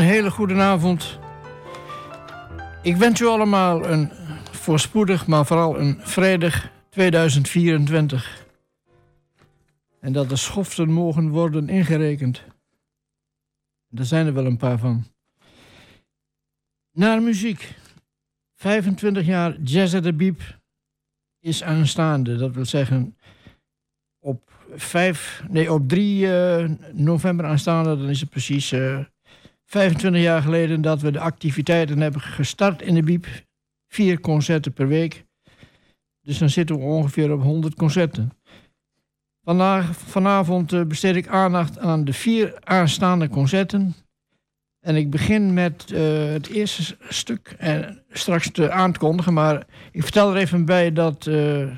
Een hele goede avond. Ik wens u allemaal een voorspoedig, maar vooral een vredig 2024. En dat de schoften mogen worden ingerekend. Daar zijn er wel een paar van. Naar muziek. 25 jaar Jazz at the Beep is aanstaande. Dat wil zeggen, op, 5, nee, op 3 uh, eh, november aanstaande, dan is het precies eh, 25 jaar geleden dat we de activiteiten hebben gestart in de Biep. Vier concerten per week. Dus dan zitten we ongeveer op 100 concerten. Vandaag, vanavond uh, besteed ik aandacht aan de vier aanstaande concerten. En ik begin met uh, het eerste stuk en straks te aankondigen. Maar ik vertel er even bij dat uh,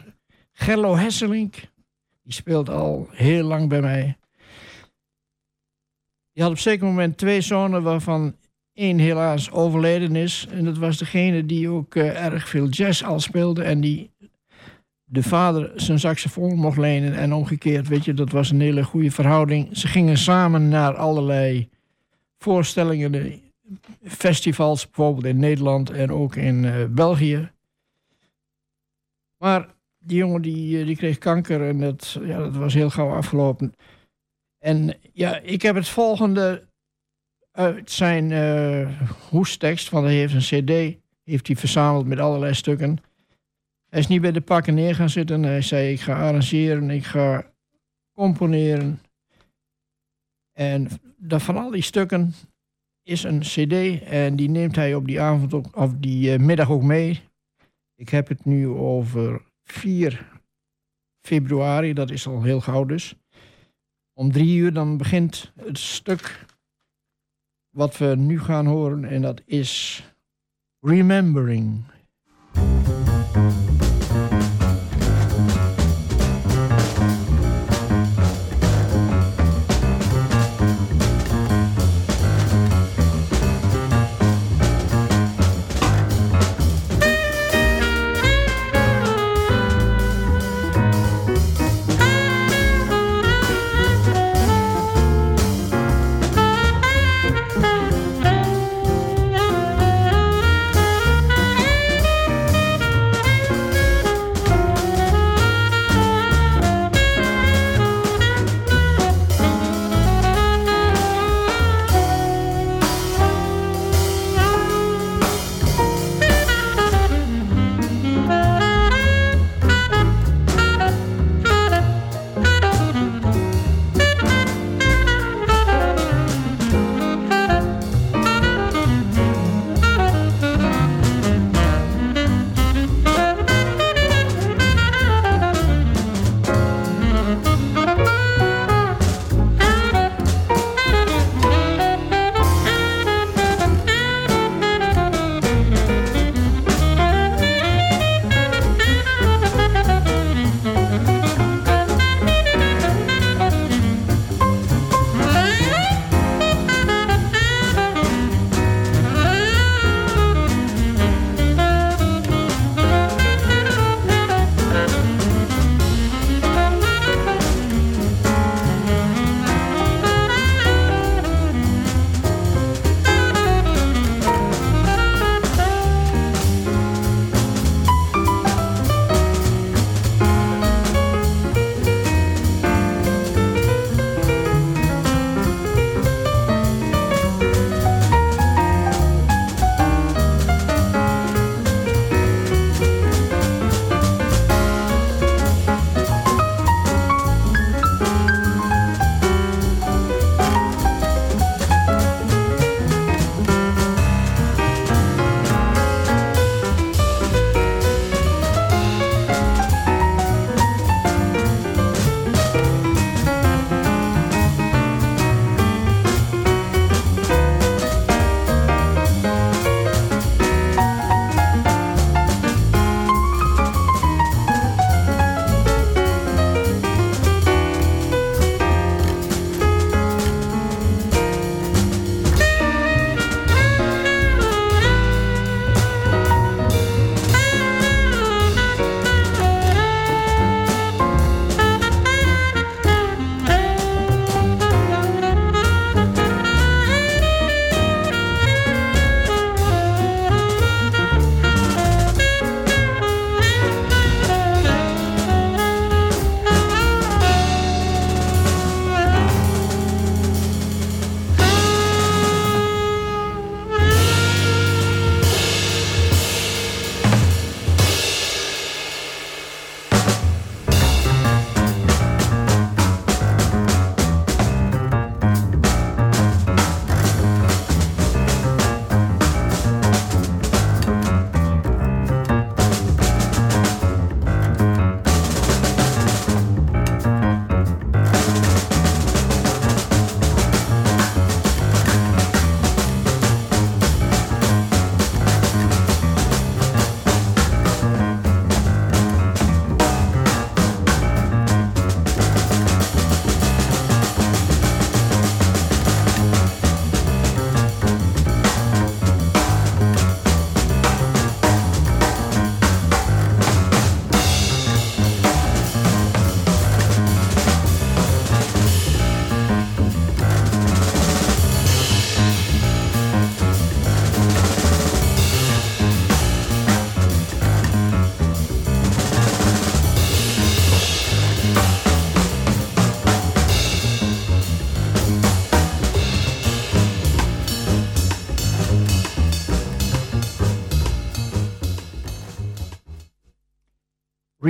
Gerlo Hesselink, die speelt al heel lang bij mij. Die had op zeker moment twee zonen waarvan één helaas overleden is. En dat was degene die ook uh, erg veel jazz al speelde en die de vader zijn saxofoon mocht lenen en omgekeerd. Weet je, dat was een hele goede verhouding. Ze gingen samen naar allerlei voorstellingen, festivals, bijvoorbeeld in Nederland en ook in uh, België. Maar die jongen die, eh, die kreeg kanker en dat, ja, dat was heel gauw afgelopen. En ja, ik heb het volgende uit zijn uh, hoestekst, want hij heeft een cd, heeft hij verzameld met allerlei stukken. Hij is niet bij de pakken neer gaan zitten. Hij zei, ik ga arrangeren, ik ga componeren. En van al die stukken is een cd en die neemt hij op die avond of die uh, middag ook mee. Ik heb het nu over 4 februari, dat is al heel gauw dus. Om drie uur dan begint het stuk wat we nu gaan horen en dat is Remembering.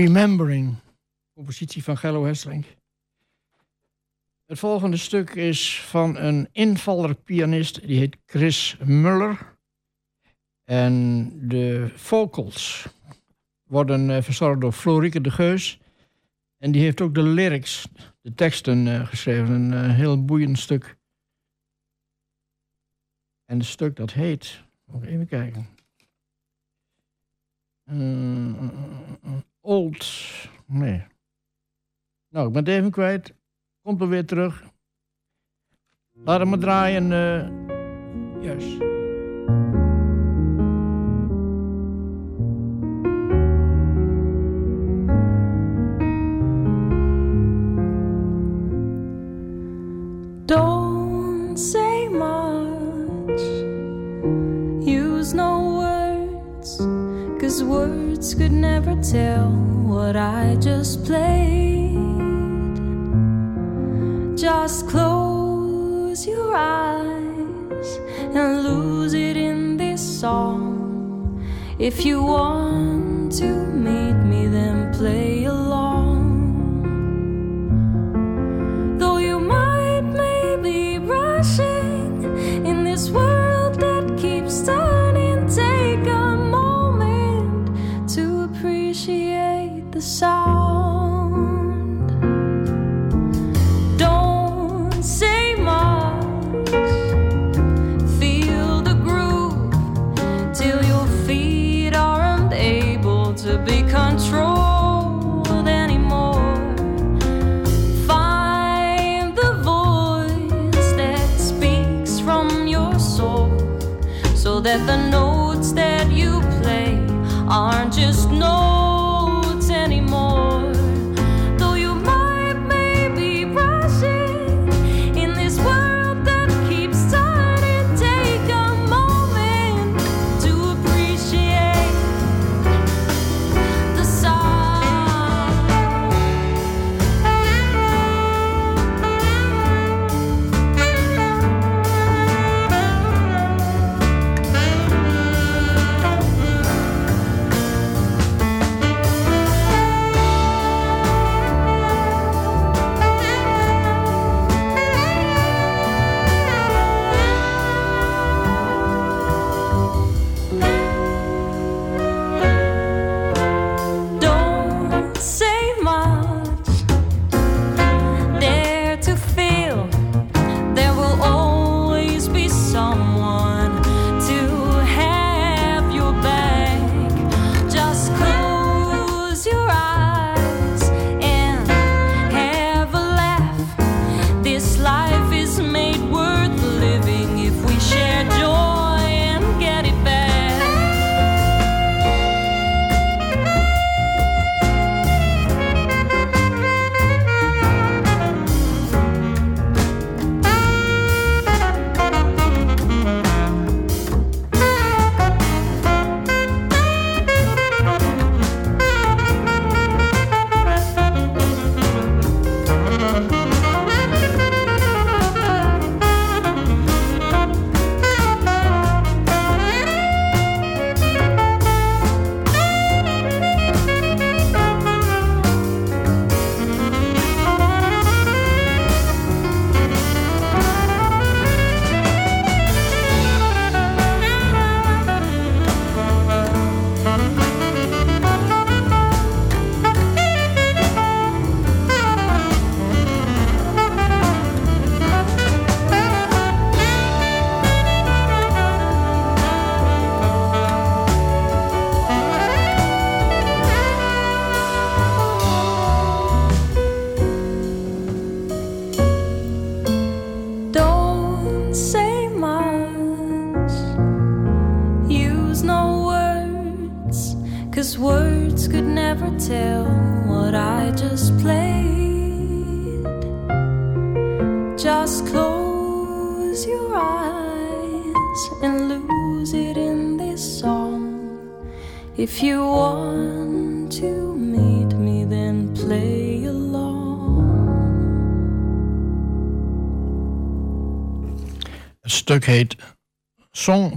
Remembering, compositie van Gello Hesselink. Het volgende stuk is van een invaller pianist, die heet Chris Muller. En de vocals worden uh, verzorgd door Florieke de Geus. En die heeft ook de lyrics, de teksten uh, geschreven. Een uh, heel boeiend stuk. En het stuk dat heet, even kijken. Old, nee. Nou, ik ben het even kwijt. Komt er weer terug. Laat hem maar draaien. Uh, juist. Tell what I just played. Just close your eyes and lose it in this song. If you want to meet me, then play along.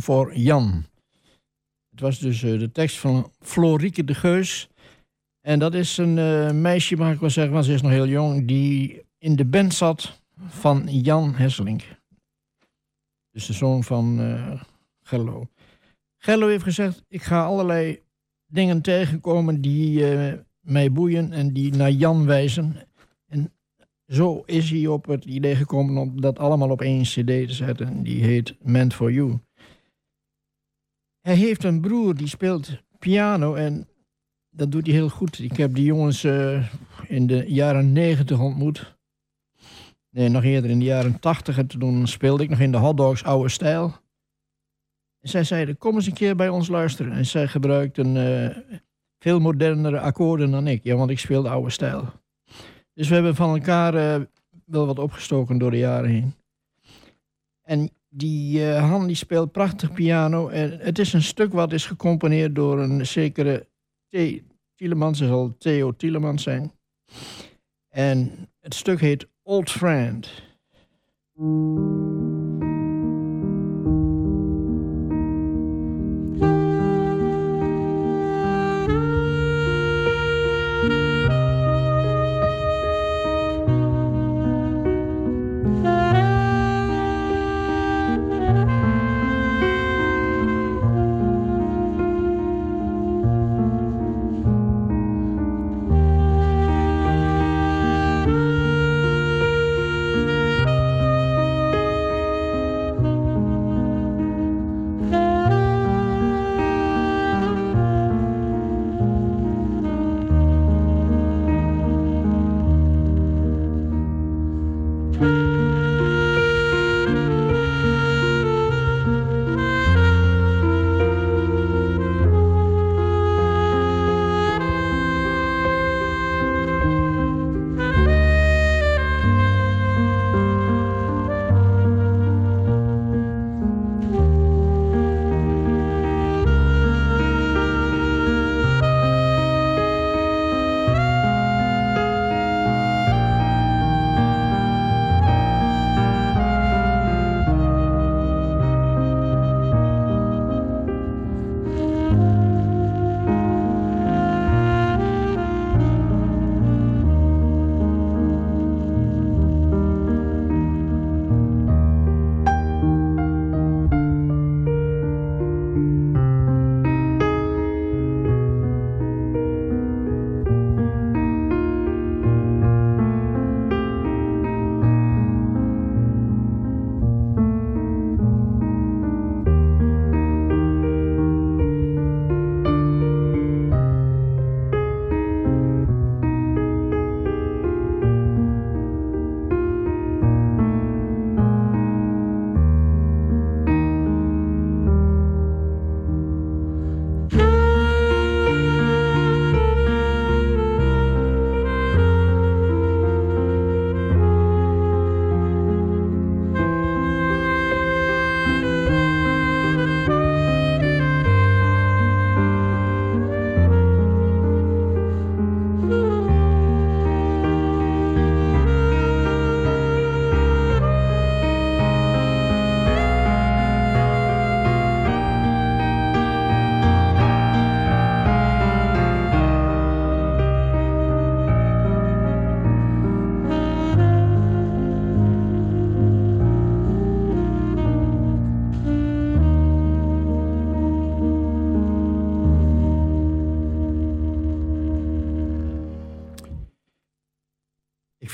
Voor Jan. Het was dus uh, de tekst van Florieke de Geus. En dat is een uh, meisje, mag ik wel zeggen, want ze is nog heel jong, die in de band zat van Jan Hesselink. Dus de zoon van uh, Gello. Gello heeft gezegd, ik ga allerlei dingen tegenkomen die mij boeien en die naar Jan wijzen. En zo is hij op het idee gekomen om dat allemaal op één cd te zetten. Die heet Meant for You. Hij heeft een broer die speelt piano en dat doet hij heel goed. Ik heb die jongens uh, in de jaren negentig ontmoet. Nee, nog eerder in de jaren tachtig. En toen speelde ik nog in de hotdogs oude stijl. En zij zeiden, kom eens een keer bij ons luisteren. En zij gebruikten uh, veel modernere akkoorden dan ik. Ja, want ik speelde oude stijl. Dus we hebben van elkaar uh, wel wat opgestoken door de jaren heen. En die uh, Han die speelt prachtig piano. En het is een stuk wat is gecomponeerd door een zekere T. Tielemans. Ze zal Theo Tielemans zijn. En het stuk heet Old Friend.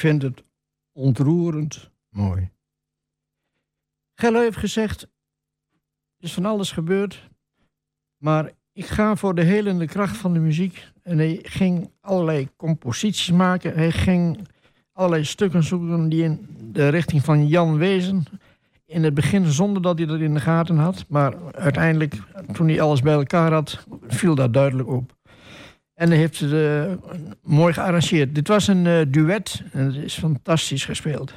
Vind het ontroerend mooi. Gello heeft gezegd, er is van alles gebeurd, maar ik ga voor de helende kracht van de muziek. En hij ging allerlei composities maken. Hij ging allerlei stukken zoeken die in de richting van Jan wezen. In het begin zonder dat hij dat in de gaten had. Maar uiteindelijk, toen hij alles bij elkaar had, viel dat duidelijk op. En hij heeft het uh, mooi gearrangeerd. Dit was een uh, duet en het is fantastisch gespeeld.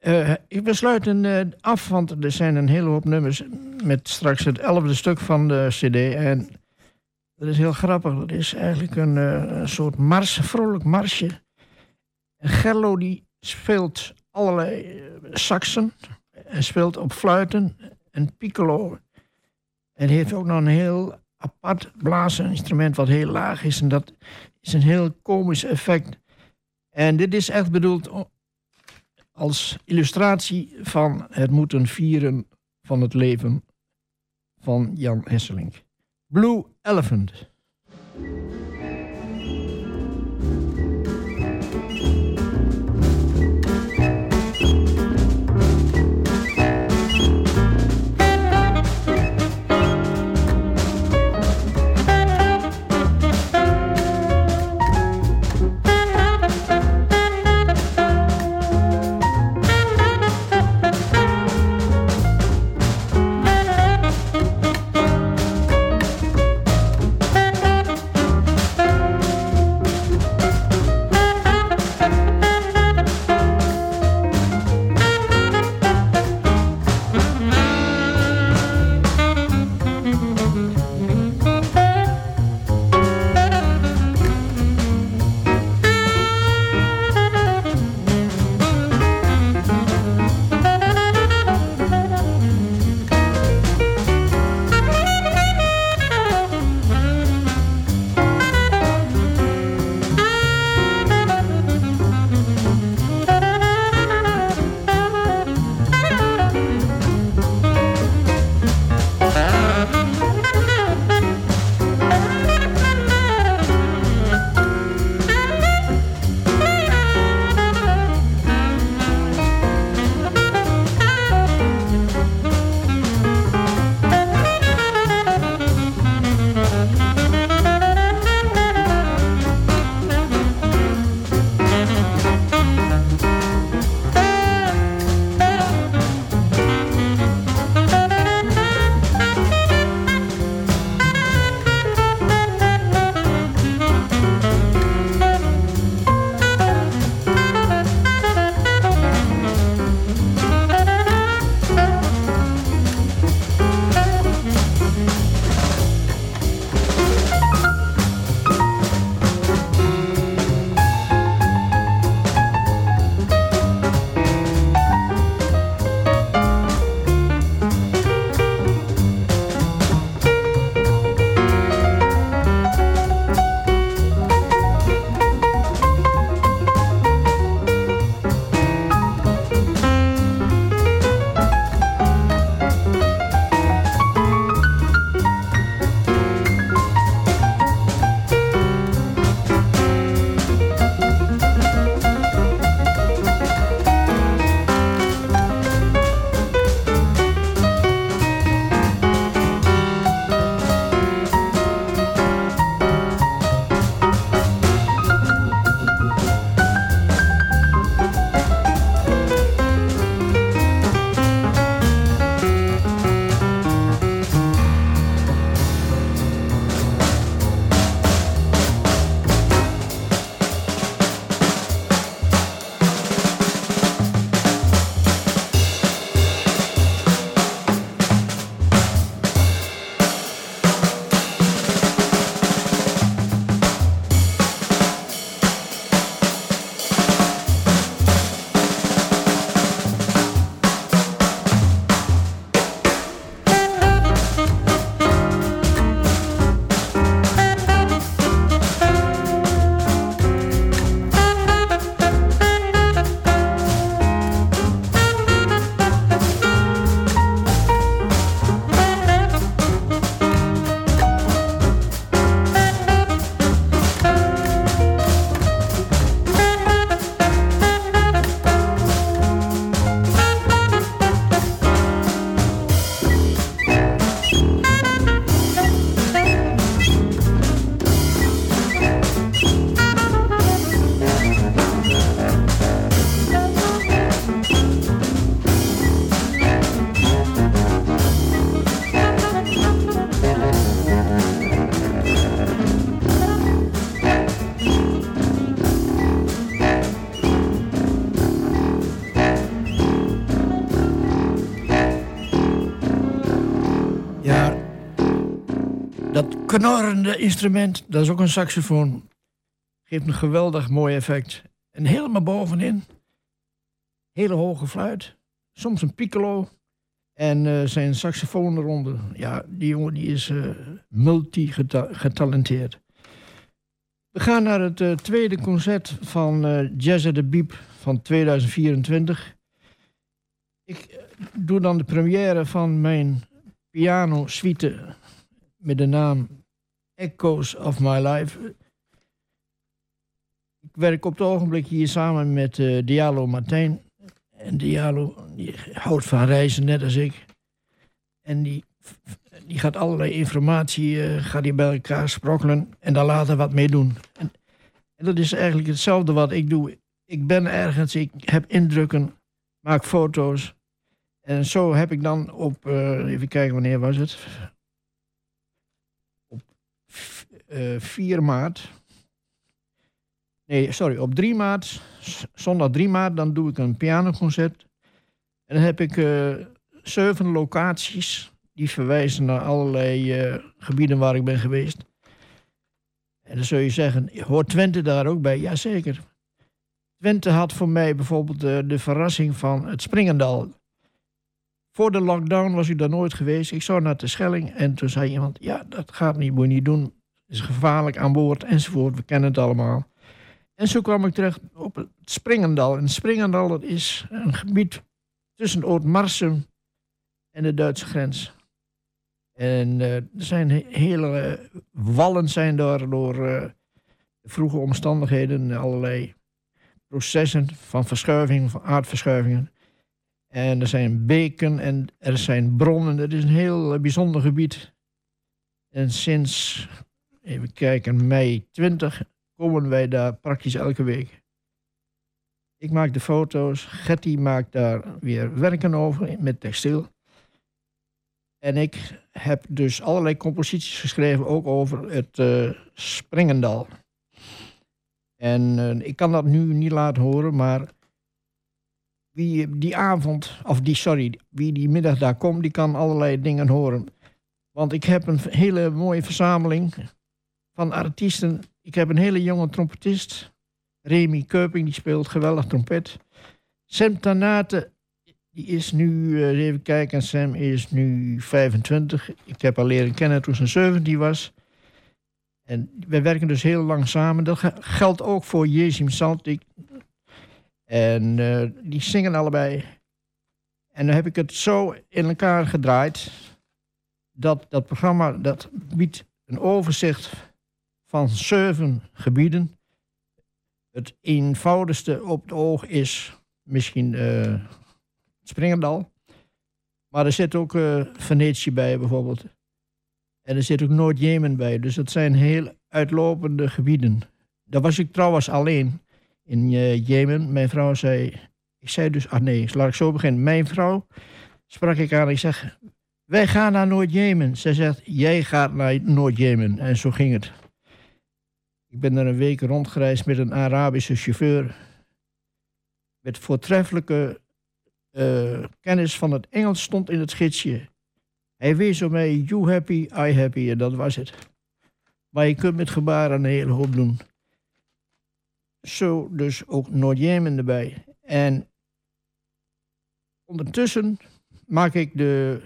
Uh, ik besluit een af, want er zijn een hele hoop nummers met straks het elfde stuk van de CD. En dat is heel grappig. Dat is eigenlijk een, soort mars, vrolijk marsje. En Gerlo die speelt allerlei saxen. En speelt op fluiten en piccolo. En heeft ook nog een heel apart blaasinstrument wat heel laag is. En dat is een heel komisch effect. En dit is echt bedoeld als illustratie van het moeten vieren van het leven van Jan Hesselink. Blue Elephant. Knorrende instrument, dat is ook een saxofoon. Geeft een geweldig mooi effect. En helemaal bovenin, hele hoge fluit. Soms een piccolo. En zijn saxofoonronde, ja, die jongen die is multi-getalenteerd. We gaan naar het tweede concert van uh, Jazz at the Beep van 2024. Ik doe dan de première van mijn piano suite met de naam Echoes of My Life. Ik werk op het ogenblik hier samen met uh, Diallo Martijn. En Diallo houdt van reizen, net als ik. En die, die gaat allerlei informatie uh, gaat die bij elkaar sprokkelen en daar later wat mee doen. En, dat is eigenlijk hetzelfde wat ik doe. Ik ben ergens, ik heb indrukken, maak foto's. En zo heb ik dan op, uh, even kijken wanneer was het? Op 4 maart Nee, sorry, op 3 maart, zondag 3 maart, dan doe ik een pianoconcert. En dan heb ik uh, zeven locaties die verwijzen naar allerlei uh, gebieden waar ik ben geweest. En dan zul je zeggen, hoort Twente daar ook bij? Jazeker. Twente had voor mij bijvoorbeeld de verrassing van het Springendal. Voor de lockdown was ik daar nooit geweest. Ik zou naar de Schelling en toen zei iemand, ja, dat gaat niet, moet je niet doen. Is gevaarlijk aan boord enzovoort. We kennen het allemaal. En zo kwam ik terecht op het Springendal. En Springendal dat is een gebied tussen Oud-Marsum en de Duitse grens. En uh, er zijn hele wallen zijn daar door uh, vroege omstandigheden, allerlei processen van verschuiving, van aardverschuivingen. En er zijn beken en er zijn bronnen. Het is een heel bijzonder gebied. En sinds, even kijken, mei 20 komen wij daar praktisch elke week. Ik maak de foto's, Getty maakt daar weer werken over met textiel. En ik heb dus allerlei composities geschreven, ook over het uh, Springendal. En uh, ik kan dat nu niet laten horen, maar wie die avond, of die, sorry, wie die middag daar komt, die kan allerlei dingen horen. Want ik heb een hele mooie verzameling van artiesten ik heb een hele jonge trompetist. Remy Keuping, die speelt geweldig trompet. Sam Tanate, die is nu, uh, even kijken, Sam is nu 25. Ik heb haar leren kennen toen ze 17 was. En wij werken dus heel lang samen. Dat geldt ook voor Jezim Saltik. En uh, die zingen allebei. En dan heb ik het zo in elkaar gedraaid. Dat dat programma dat biedt een overzicht van zeven gebieden. Het eenvoudigste op het oog is misschien uh, Springendal. Maar er zit ook uh, Venetië bij bijvoorbeeld. En er zit ook Noord-Jemen bij. Dus dat zijn heel uitlopende gebieden. Daar was ik trouwens alleen in uh, Jemen. Mijn vrouw zei... Ik zei dus... Ah nee, laat ik zo beginnen. Mijn vrouw sprak ik aan. Ik zeg... Wij gaan naar Noord-Jemen. Zij zegt... Jij gaat naar Noord-Jemen. En zo ging het. Ik ben er een week rondgereisd met een Arabische chauffeur. Met voortreffelijke uh, kennis van het Engels stond in het gidsje. Hij wees op mij, you happy, I happy, en dat was het. Maar je kunt met gebaren een hele hoop doen. Zo dus ook Noord-Jemen erbij. En ondertussen maak ik de,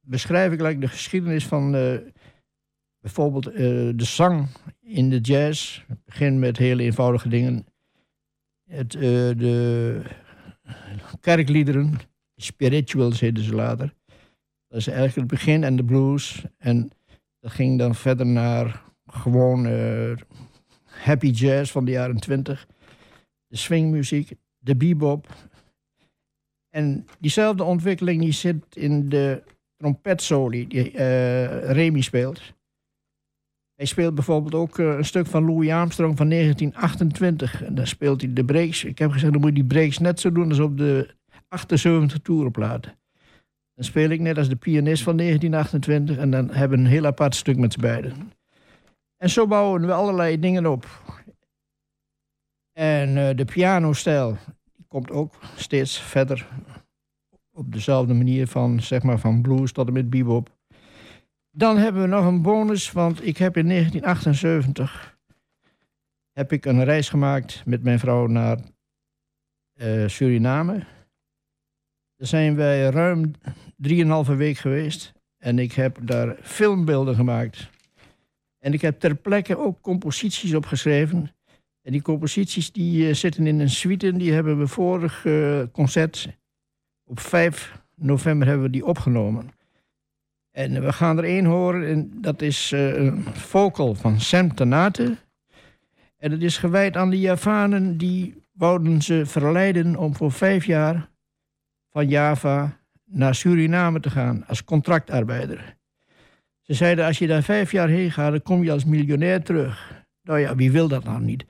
beschrijf ik de geschiedenis van de, bijvoorbeeld uh, de zang in de jazz. Begin met hele eenvoudige dingen. Het, uh, de kerkliederen, spirituals heette ze later. Dat is eigenlijk het begin en de blues. En dat ging dan verder naar gewoon uh, happy jazz van de jaren twintig. De swingmuziek, de bebop. En diezelfde ontwikkeling die zit in de trompetsoli die uh, Remy speelt. Hij speelt bijvoorbeeld ook uh, een stuk van Louis Armstrong van 1928. En dan speelt hij de breaks. Ik heb gezegd, dan moet je die breaks net zo doen als op de 78 toerenplaten. Dan speel ik net als de pianist van 1928 en dan hebben we een heel apart stuk met z'n beiden. En zo bouwen we allerlei dingen op. En uh, de pianostijl komt ook steeds verder op dezelfde manier van, zeg maar, van blues tot en met bebop. Dan hebben we nog een bonus, want ik heb in 1978 heb ik een reis gemaakt met mijn vrouw naar uh, Suriname. Daar zijn wij ruim drieënhalve week geweest. En ik heb daar filmbeelden gemaakt. En ik heb ter plekke ook composities opgeschreven. En die composities die, uh, zitten in een suite. Die hebben we vorig uh, concert op 5 november hebben we die opgenomen. En we gaan er één horen. En dat is uh, een vocal van Sam Tanate. En het is gewijd aan de Javanen die wouden ze verleiden om voor vijf jaar van Java naar Suriname te gaan als contractarbeider. Ze zeiden, als je daar vijf jaar heen gaat, dan kom je als miljonair terug. Nou ja, wie wil dat nou niet?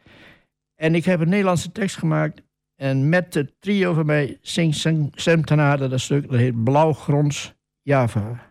En ik heb een Nederlandse tekst gemaakt. En met het trio van mij zingt Sam Tanade dat stuk, dat heet Blauwgrons Java.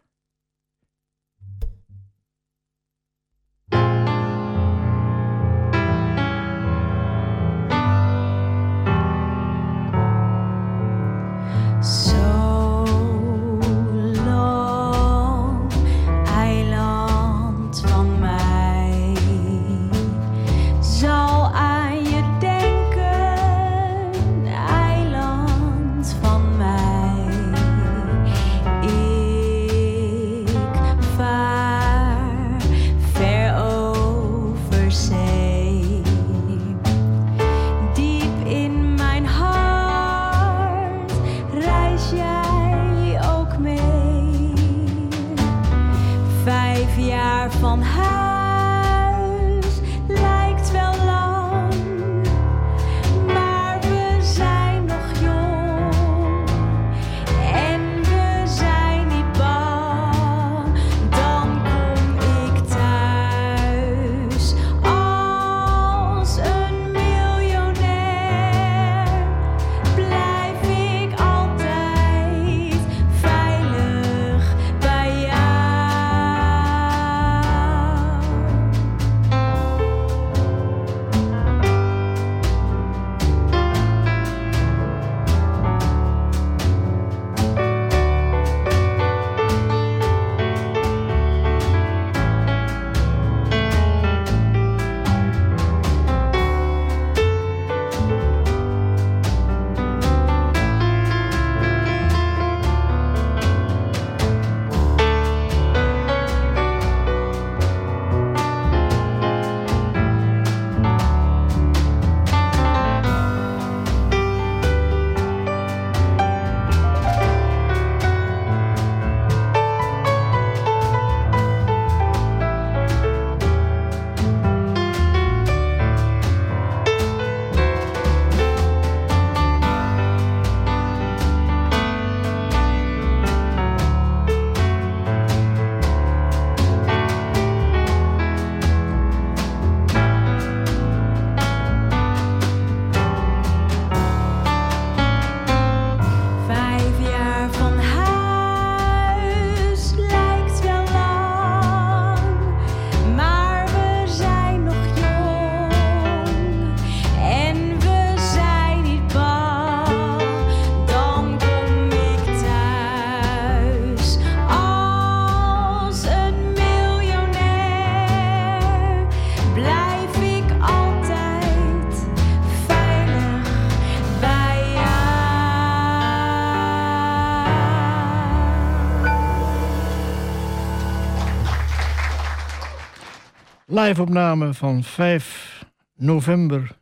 Live-opname van 5 november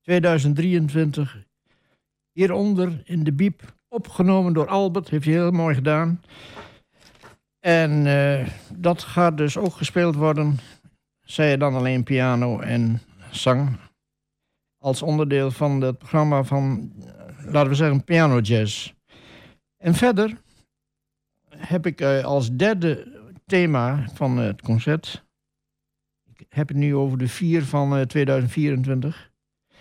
2023. Hieronder in de biep, opgenomen door Albert, heeft hij heel mooi gedaan. En uh, dat gaat dus ook gespeeld worden, zij dan alleen piano en zang. Als onderdeel van het programma van, laten we zeggen, piano jazz. En verder heb ik uh, als derde thema van het concert heb het nu over de 4 van 2024. Eh,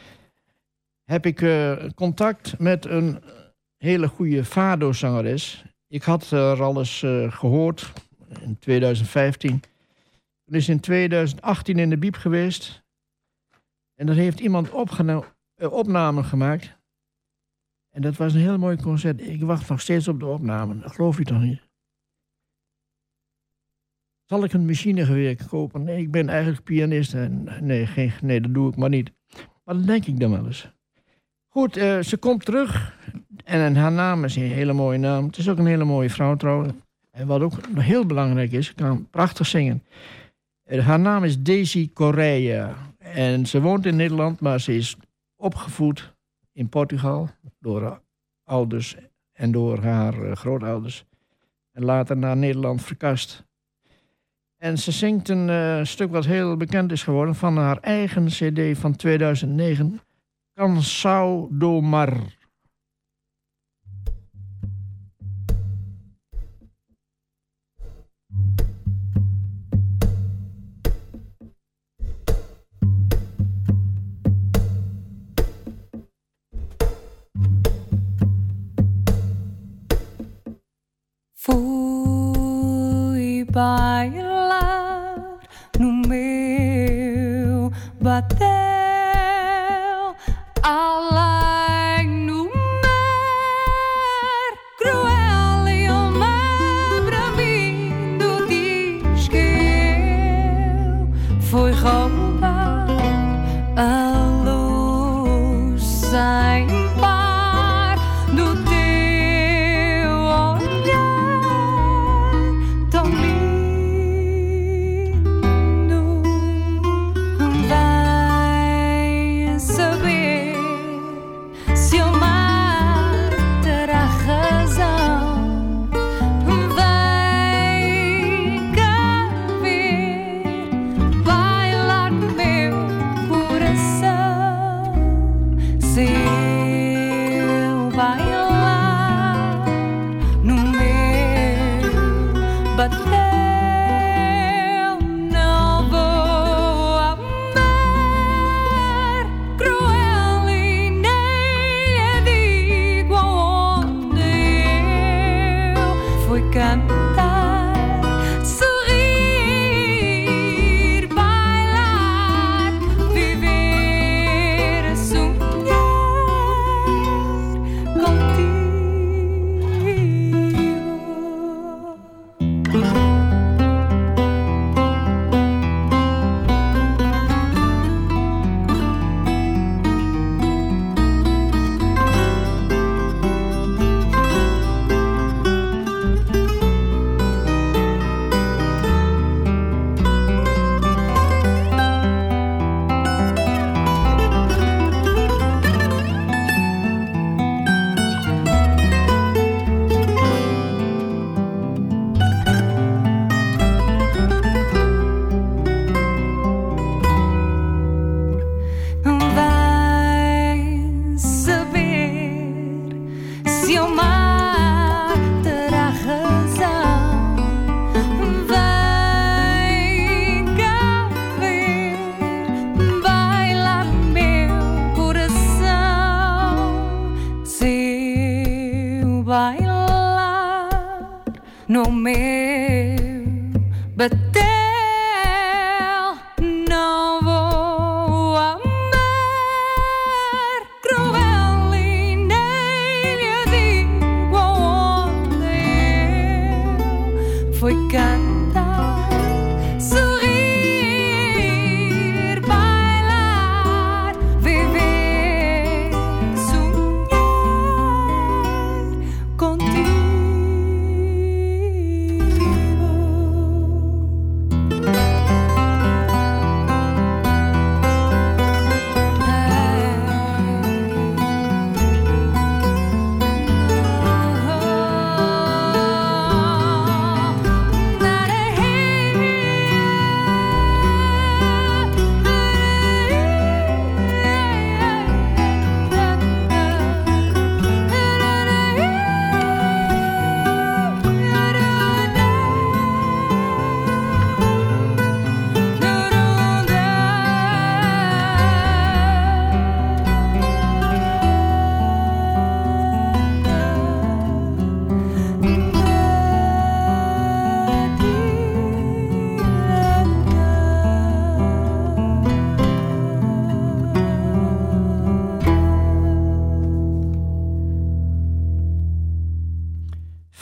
heb ik uh, contact met een hele goede Fado-zangeres. Ik had er al eens gehoord in 2015. Er is in 2018 in de Biep geweest. En er heeft iemand opname gemaakt. En dat was een heel mooi concert. Ik wacht nog steeds op de opname. Dat geloof je toch niet? Zal ik een machinegeweer kopen? Nee, ik ben eigenlijk pianist. En nee, geen, nee, dat doe ik maar niet. Maar dat denk ik dan wel eens. Goed, eh, ze komt terug. En haar naam is een hele mooie naam. Het is ook een hele mooie vrouw trouwens. En wat ook heel belangrijk is, kan prachtig zingen. Eh, haar naam is Daisy Correa. En ze woont in Nederland, maar ze is opgevoed in Portugal door haar ouders en door haar uh, grootouders. En later naar Nederland verkast. En ze zingt een uh, stuk wat heel bekend is geworden van haar eigen CD van 2009, Cansao do Mar.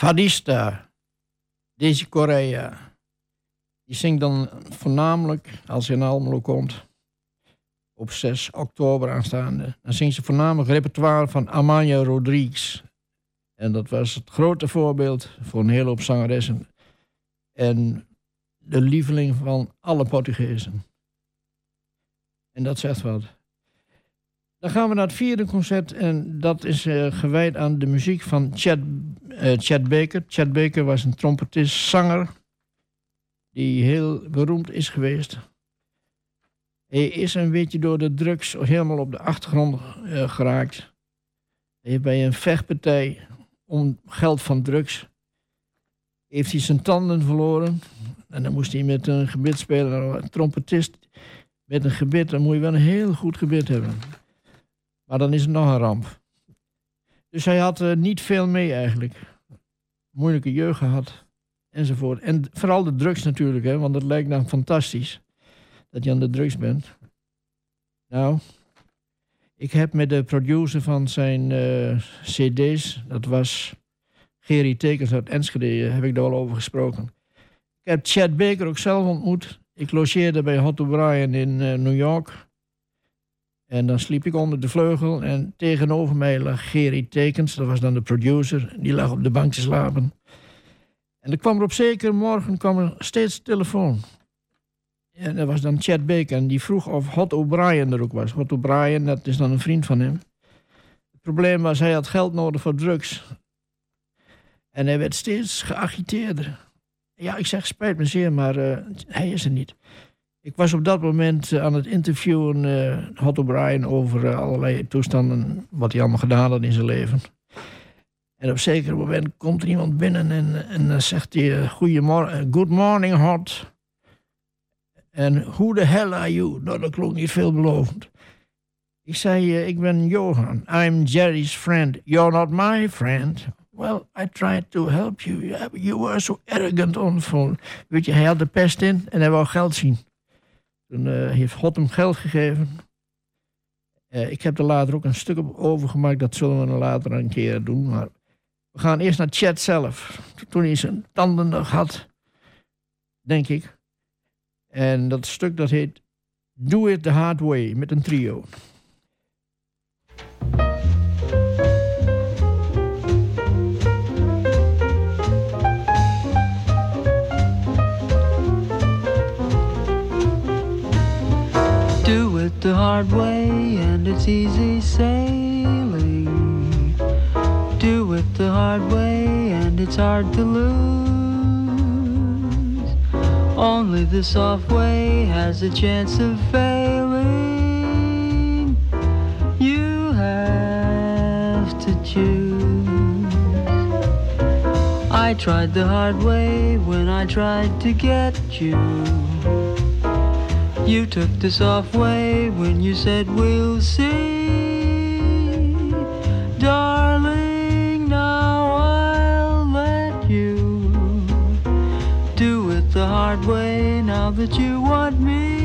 Fadista, Daisy Correa. Die zingt dan voornamelijk, als ze in Almelo komt, op 6 oktober aanstaande. Dan zingt ze voornamelijk repertoire van Amaya Rodriguez. En dat was het grote voorbeeld voor een hele hoop zangeressen. En de lieveling van alle Portugezen. En dat zegt wat. Dan gaan we naar het vierde concert en dat is uh, gewijd aan de muziek van Chad, uh, Chad Baker. Chad Baker was een trompetist, zanger, die heel beroemd is geweest. Hij is een beetje door de drugs helemaal op de achtergrond uh, geraakt. Hij bij een vechtpartij om geld van drugs heeft hij zijn tanden verloren. En dan moest hij met een gebit spelen. Een trompetist met een gebit, dan moet je wel een heel goed gebit hebben. Maar dan is het nog een ramp. Dus hij had uh, niet veel mee eigenlijk. Moeilijke jeugd gehad. Enzovoort. En vooral de drugs natuurlijk, hè, want het lijkt dan fantastisch dat je aan de drugs bent. Nou, ik heb met de producer van zijn uh, CD's, dat was Gerry Tekens uit Enschede, heb ik daar al over gesproken. Ik heb Chad Baker ook zelf ontmoet. Ik logeerde bij Hot O'Brien in New York. En dan sliep ik onder de vleugel en tegenover mij lag Gerry Tekens, dat was dan de producer. Die lag op de bank te slapen. En er kwam er op zeker morgen kwam er steeds telefoon. En dat was dan Chad Baker en die vroeg of Hot O'Brien er ook was. Hot O'Brien, dat is dan een vriend van hem. Het probleem was, hij had geld nodig voor drugs. En hij werd steeds geagiteerder. Ja, ik zeg, spijt me zeer, maar uh, hij is er niet. Ik was op dat moment uh, aan het interviewen uh, Hot O'Brien over allerlei toestanden, wat hij allemaal gedaan had in zijn leven. En op een zeker moment komt er iemand binnen en, en zegt hij, Goedemorgen, good morning Hot. En who the hell are you? Nou, dat klonk niet veelbelovend. Ik zei, ik ben Johan, I'm Jerry's friend. You're not my friend. Well, I tried to help you. You were so arrogant on the phone. Weet je, hij had de pest in en hij wou geld zien. Toen uh, heeft God hem geld gegeven. Uh, ik heb er later ook een stuk op overgemaakt. Dat zullen we later een keer doen. Maar we gaan eerst naar Chat zelf. Toen hij zijn tanden nog had, denk ik. En dat stuk dat heet Do It The Hard Way met een trio. It the hard way and it's easy sailing. Do it the hard way and it's hard to lose. Only the soft way has a chance of failing. You have to choose. I tried the hard way when I tried to get you. You took the soft way when you said we'll see. Darling, now I'll let you do it the hard way now that you want me.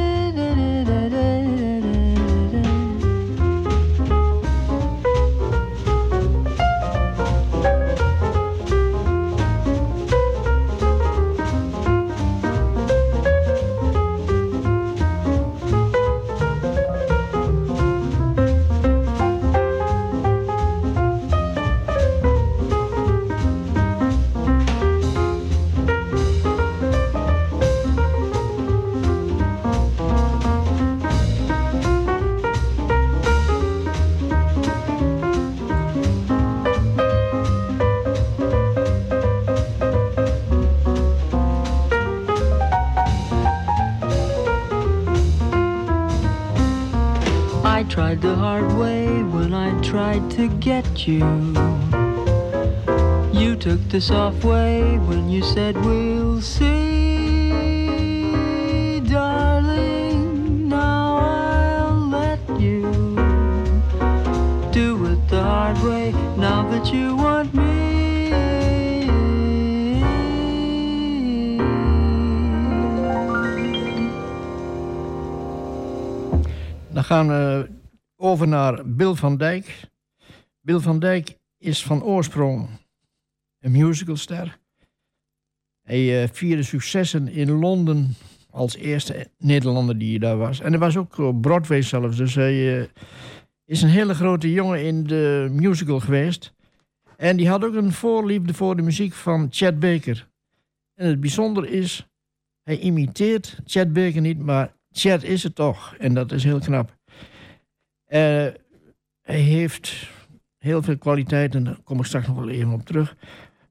to get you. You took the soft way when you said we'll see, darling. Now I'll let you do it the hard way now that you want me. Dan gaan we over naar Bill van Dijk. Bill van Dijk is van oorsprong een musicalster. Hij uh, vierde successen in Londen als eerste Nederlander die daar was. En hij was ook op Broadway zelfs. Dus hij uh, is een hele grote jongen in de musical geweest. En die had ook een voorliefde voor de muziek van Chet Baker. En het bijzondere is, hij imiteert Chet Baker niet, maar Chet is het toch. En dat is heel knap. Uh, hij heeft heel veel kwaliteiten, daar kom ik straks nog wel even op terug.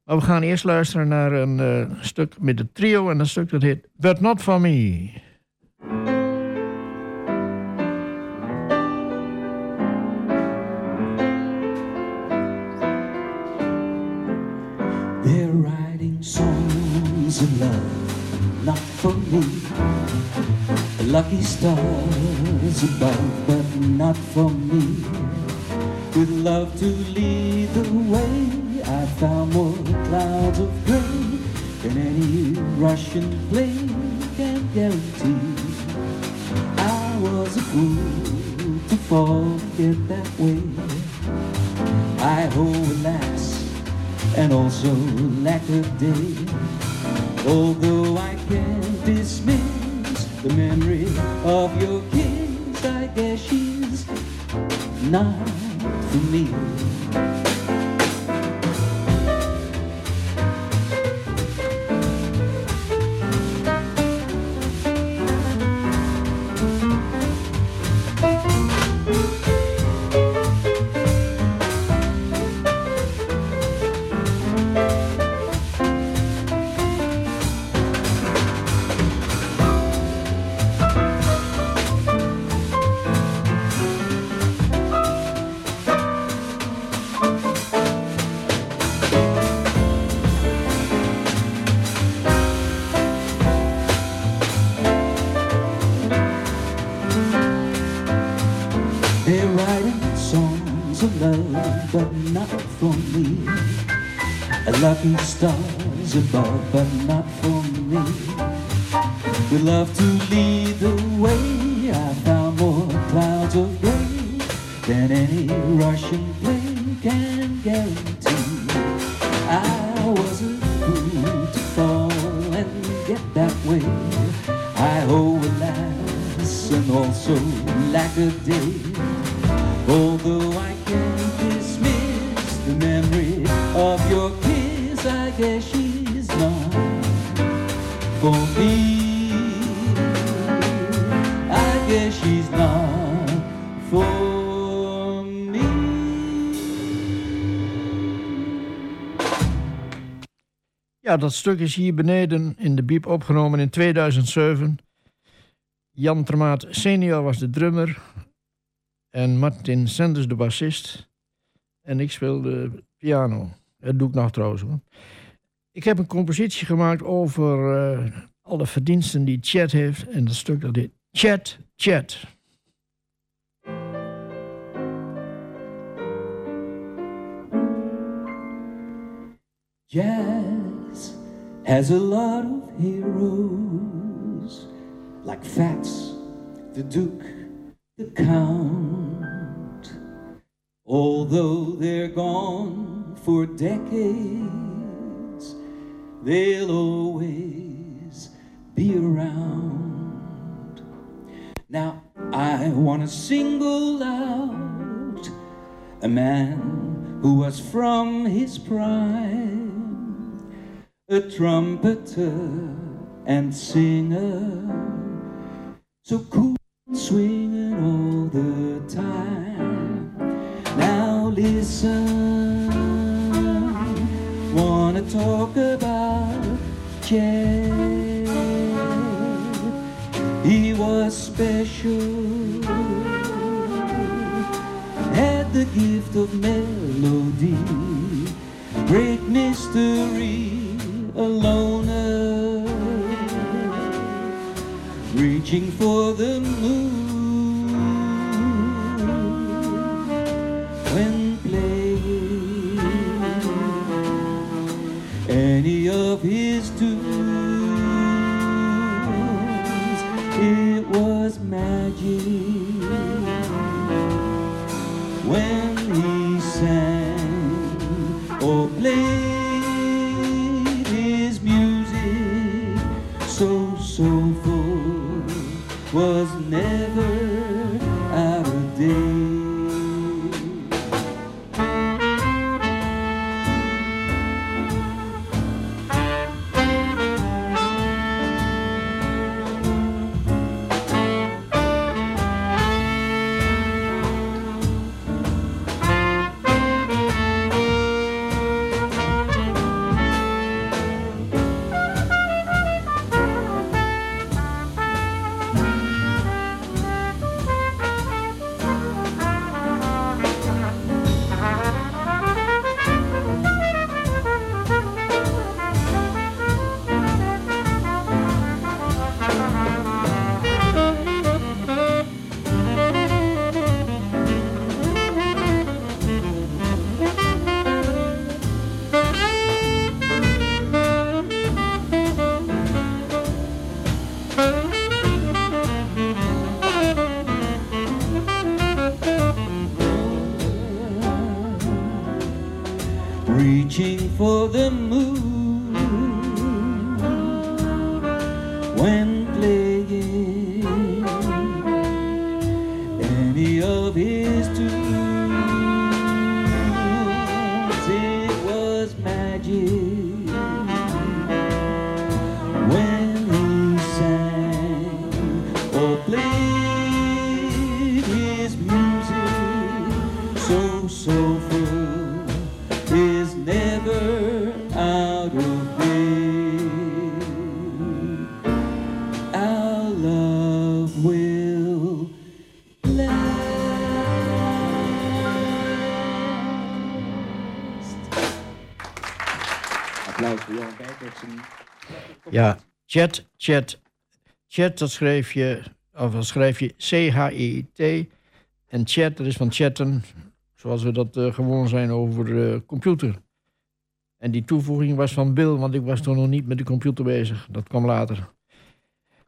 Maar we gaan eerst luisteren naar een uh, stuk met het trio. En dat stuk dat heet But Not For Me. Not for me. Lucky stars but not for me. With love to lead the way, I found more clouds of gray than any Russian plane can guarantee. I was a fool to forget that way. I hope alas, and also lack of day. Although I can't dismiss the memory of your kiss, I guess she's not for me. Above, but Ja, dat stuk is hier beneden in de Biep opgenomen in 2007. Jan Termaat senior was de drummer. En Martin Sanders de bassist. En ik speelde piano. Dat doe ik nog trouwens. Ik heb een compositie gemaakt over uh, alle verdiensten die Chet heeft. En dat stuk dat heet Chet, Chet. Jazz has a lot of heroes like Fats, the Duke, the Count. Although they're gone for decades, they'll always be around. Now I want to single out a man who was from his prime a trumpeter and singer, so cool and swinging all the time. Now listen, wanna talk about Chet. He was special, had the gift of melody, great mystery, a loner, reaching for the moon chat, chat. Chat, dat schrijf je, of dat schrijf je C-H-E-T. En chat, dat is van chatten, zoals we dat eh, gewoon zijn over eh, computer. En die toevoeging was van Bill, want ik was toen nog niet met de computer bezig. Dat kwam later.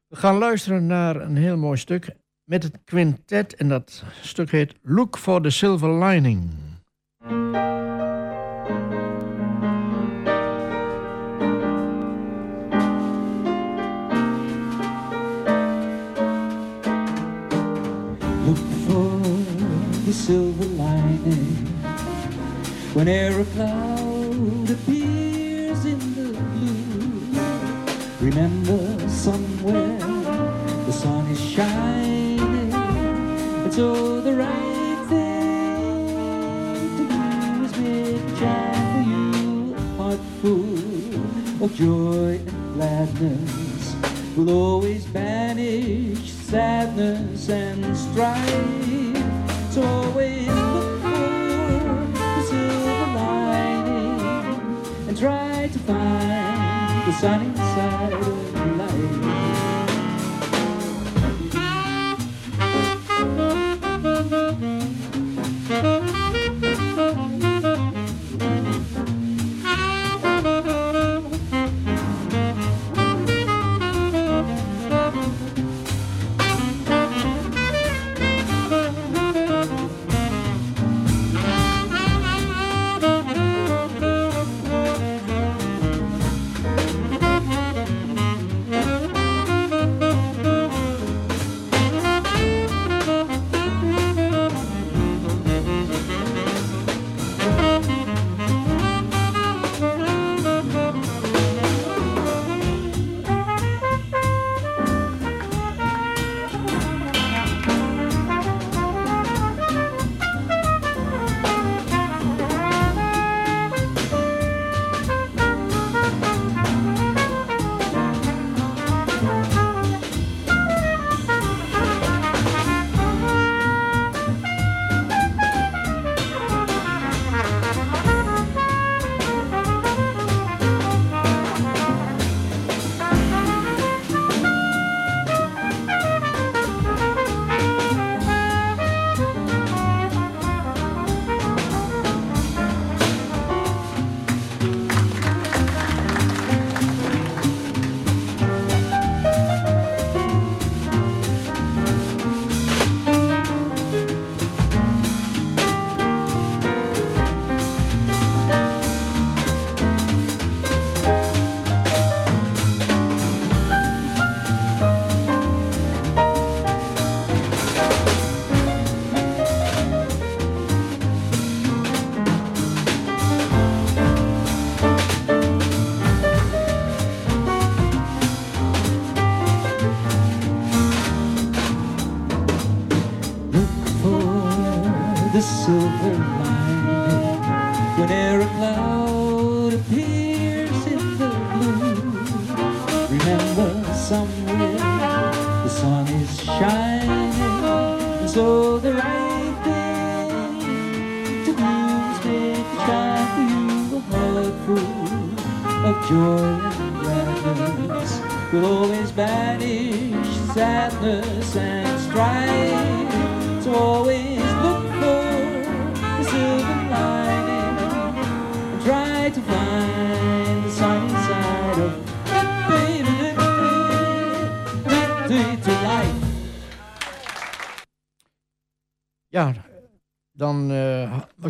We gaan luisteren naar een heel mooi stuk met het quintet. En dat stuk heet Look for the Silver Lining. Look for the silver lining whenever a cloud appears in the blue. Remember somewhere the sun is shining, and so the right thing to do is make time for you. Heart full of joy and gladness will always banish sadness and strife. So always look for the silver lining and try to find the sunny side of life.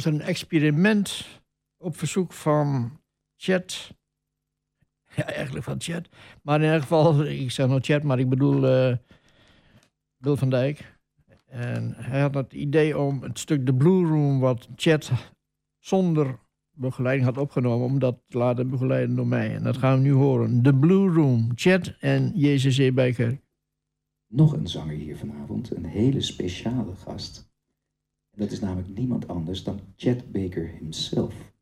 Een experiment op verzoek van Chat. Ja, eigenlijk van Chat. Maar in elk geval, ik zeg nog Chat, maar ik bedoel eh Bill van Dijk. En hij had het idee om het stuk The Blue Room, wat Chat zonder begeleiding had opgenomen, om dat te laten begeleiden door mij. En dat gaan we nu horen. The Blue Room, Chat en JCC Bijkerk. nog een zanger hier vanavond, een hele speciale gast. Dat is namelijk niemand anders dan Chet Baker himself.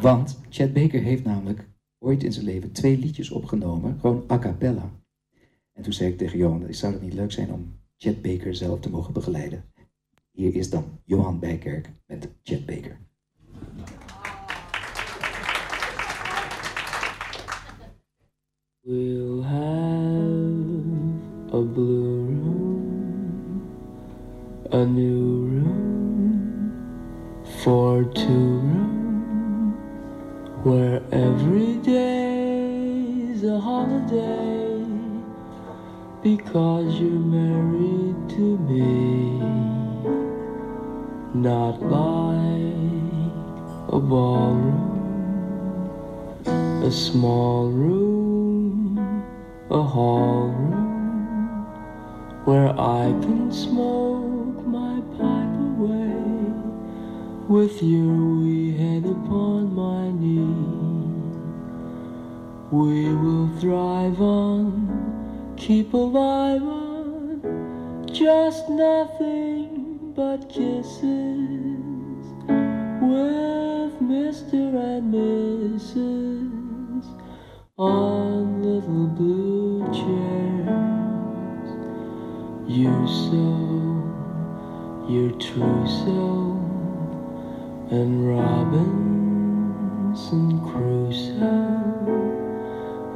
Want Chet Baker heeft namelijk ooit in zijn leven twee liedjes opgenomen, gewoon a cappella. En toen zei ik tegen Johan, zou het niet leuk zijn om Chet Baker zelf te mogen begeleiden? Hier is dan Johan Bijkerk met Chet Baker. We'll have a blue room, a new for two rooms, where every day's a holiday because you're married to me, not like a ballroom a small room, a hall room, where I can smoke with your wee head upon my knee. We will thrive on, keep alive on, just nothing but kisses with Mr. and Mrs. on little blue chairs. You sew your trousseau and Robinson Crusoe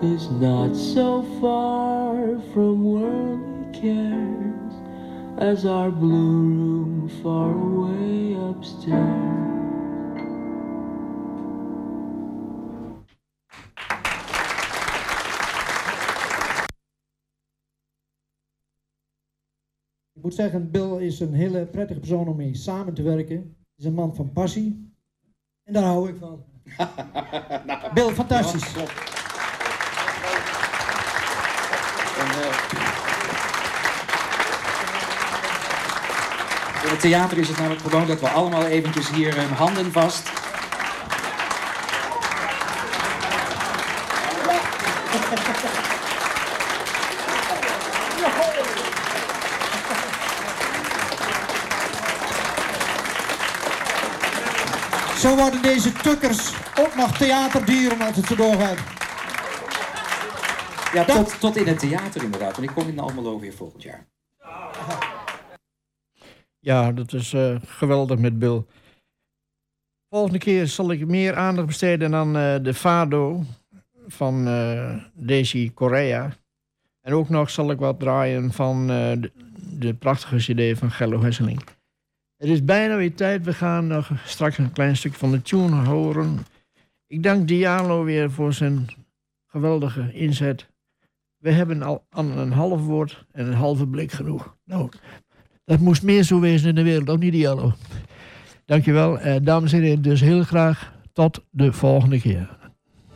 is not so far from worldly cares as our blue room far away upstairs. Ik moet zeggen, Bill is een hele prettige persoon om mee samen te werken. Hij is een man van passie. En daar hou ik van. Bill, fantastisch. In het theater is het namelijk gewoon dat we allemaal eventjes hier eh, handen vast. Zo worden deze tukkers ook nog theaterdieren als het zo doorgaat. Ja, tot, tot in het theater inderdaad. En ik kom in Almelo weer volgend jaar. Ja, dat is eh, geweldig met Bill. Volgende keer zal ik meer aandacht besteden aan eh, de Fado van eh Daisy Correa. En ook nog zal ik wat draaien van eh, de, de prachtige cd van Gello Hesseling. Het is bijna weer tijd. We gaan nog straks een klein stukje van de tune horen. Ik dank Diallo weer voor zijn geweldige inzet. We hebben al een half woord en een halve blik genoeg. Nou, dat moest meer zo wezen in de wereld, ook niet Diallo. Dankjewel, eh, dames en heren. Dus heel graag tot de volgende keer.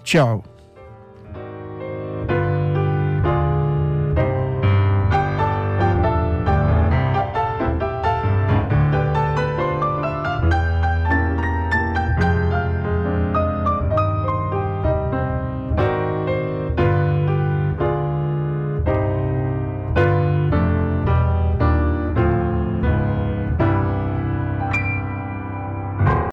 Ciao.